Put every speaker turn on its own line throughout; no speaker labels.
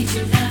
I need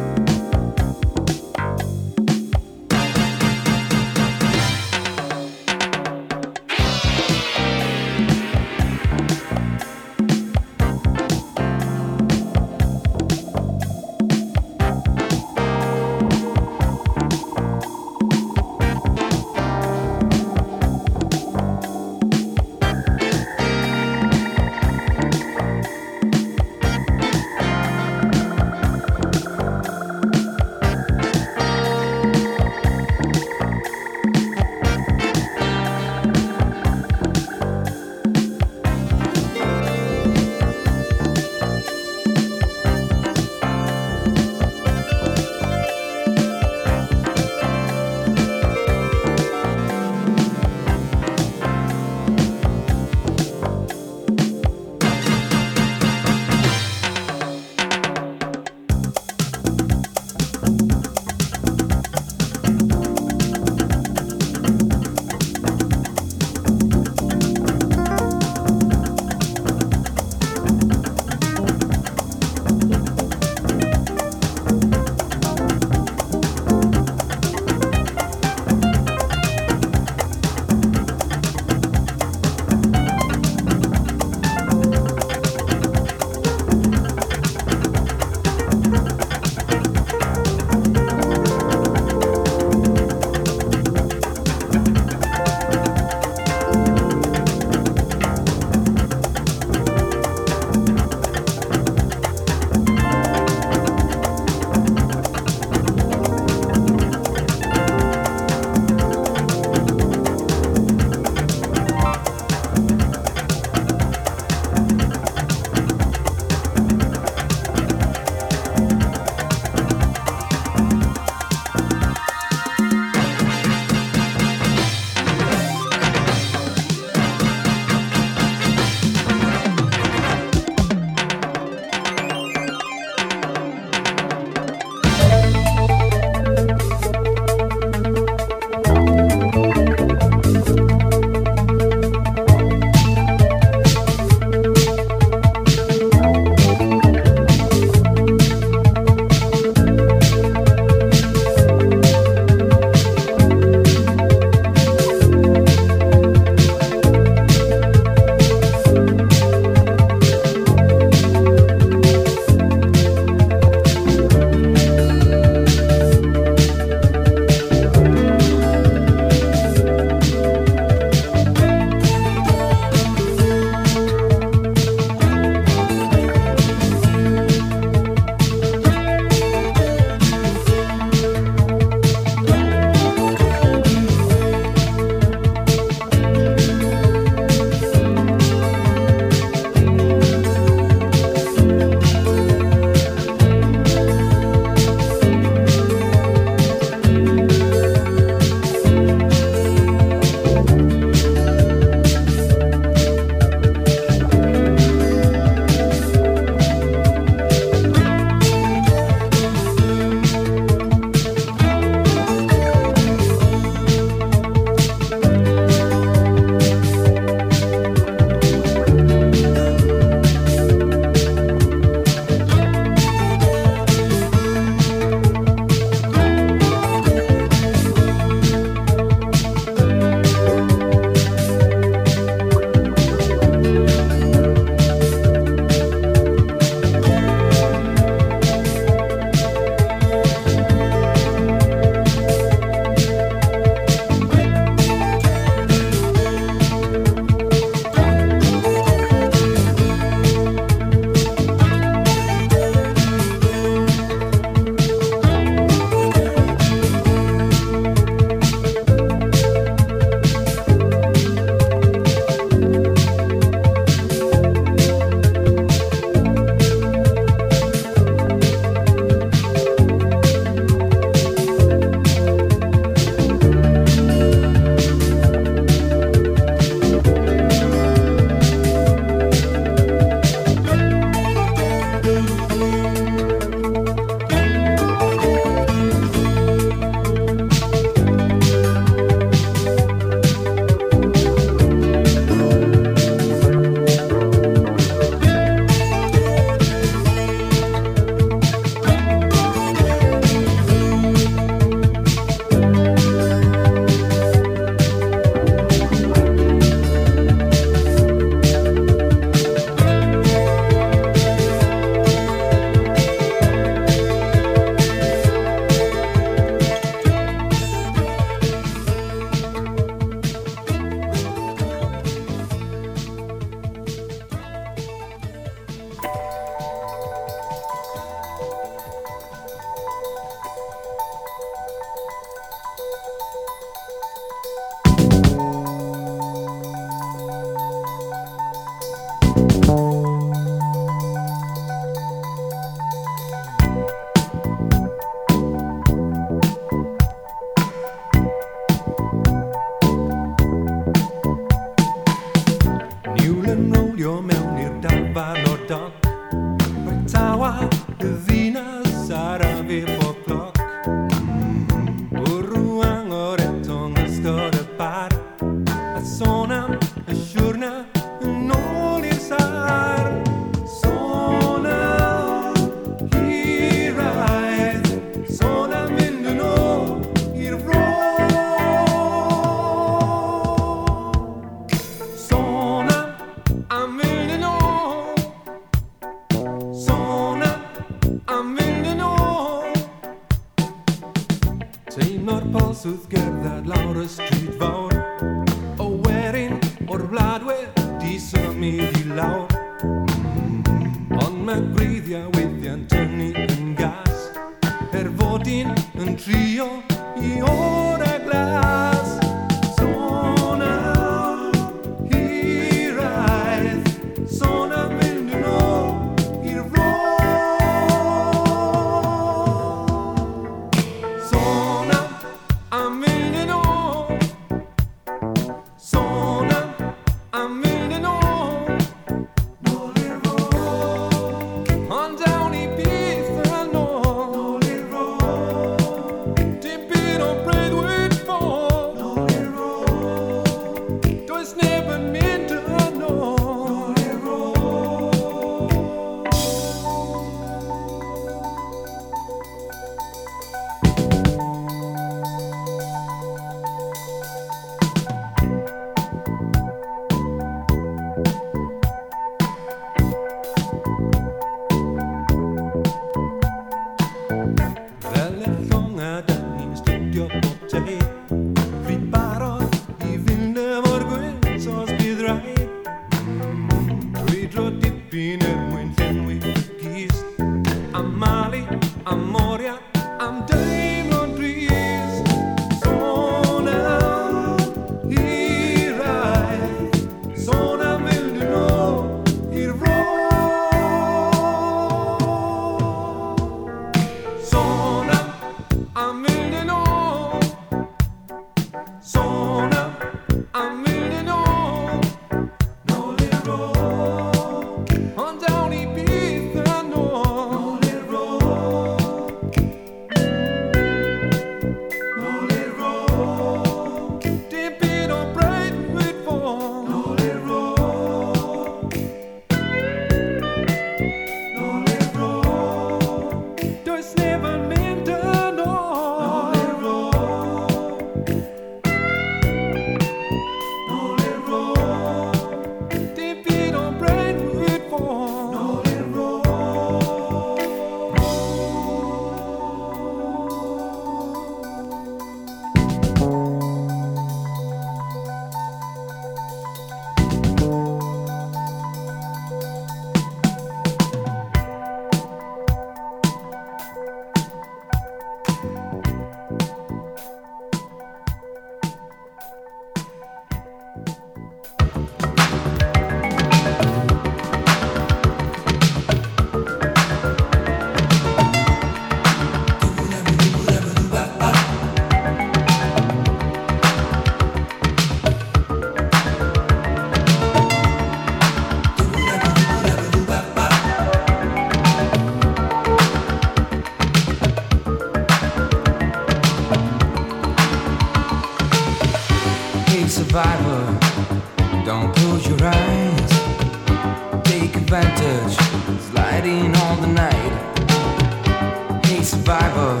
survivor,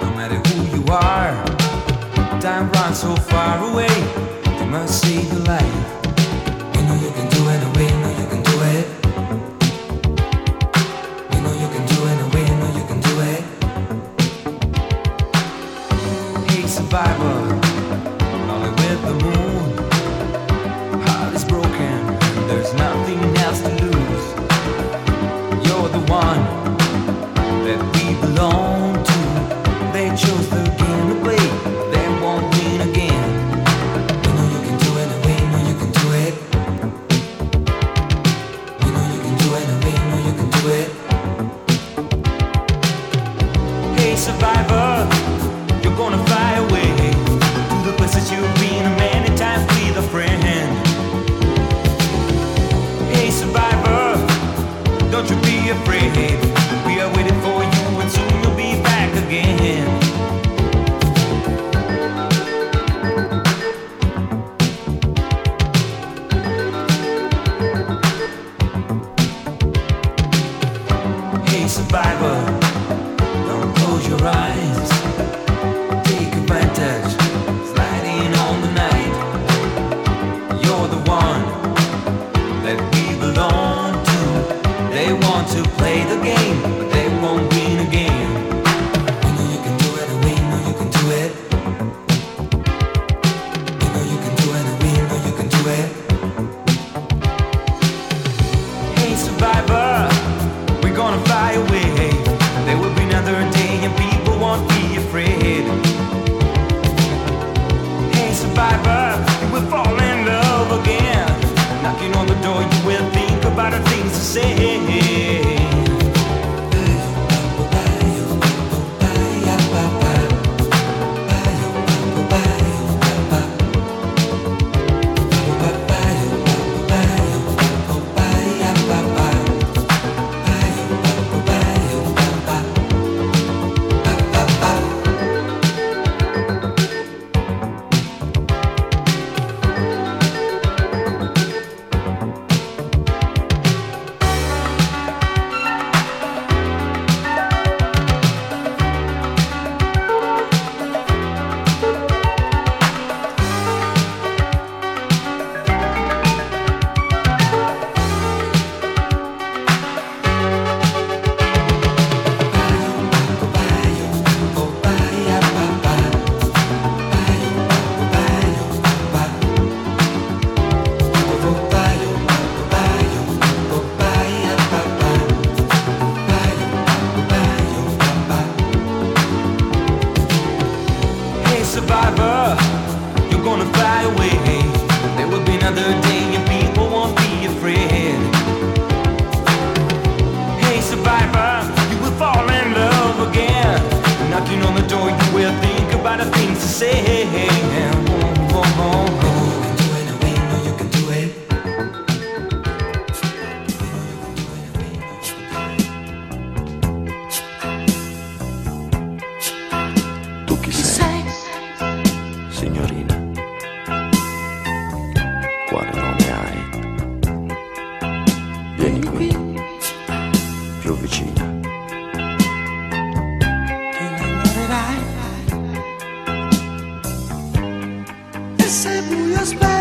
no matter who you are. Time runs so far away, you must see the light. things to say.
was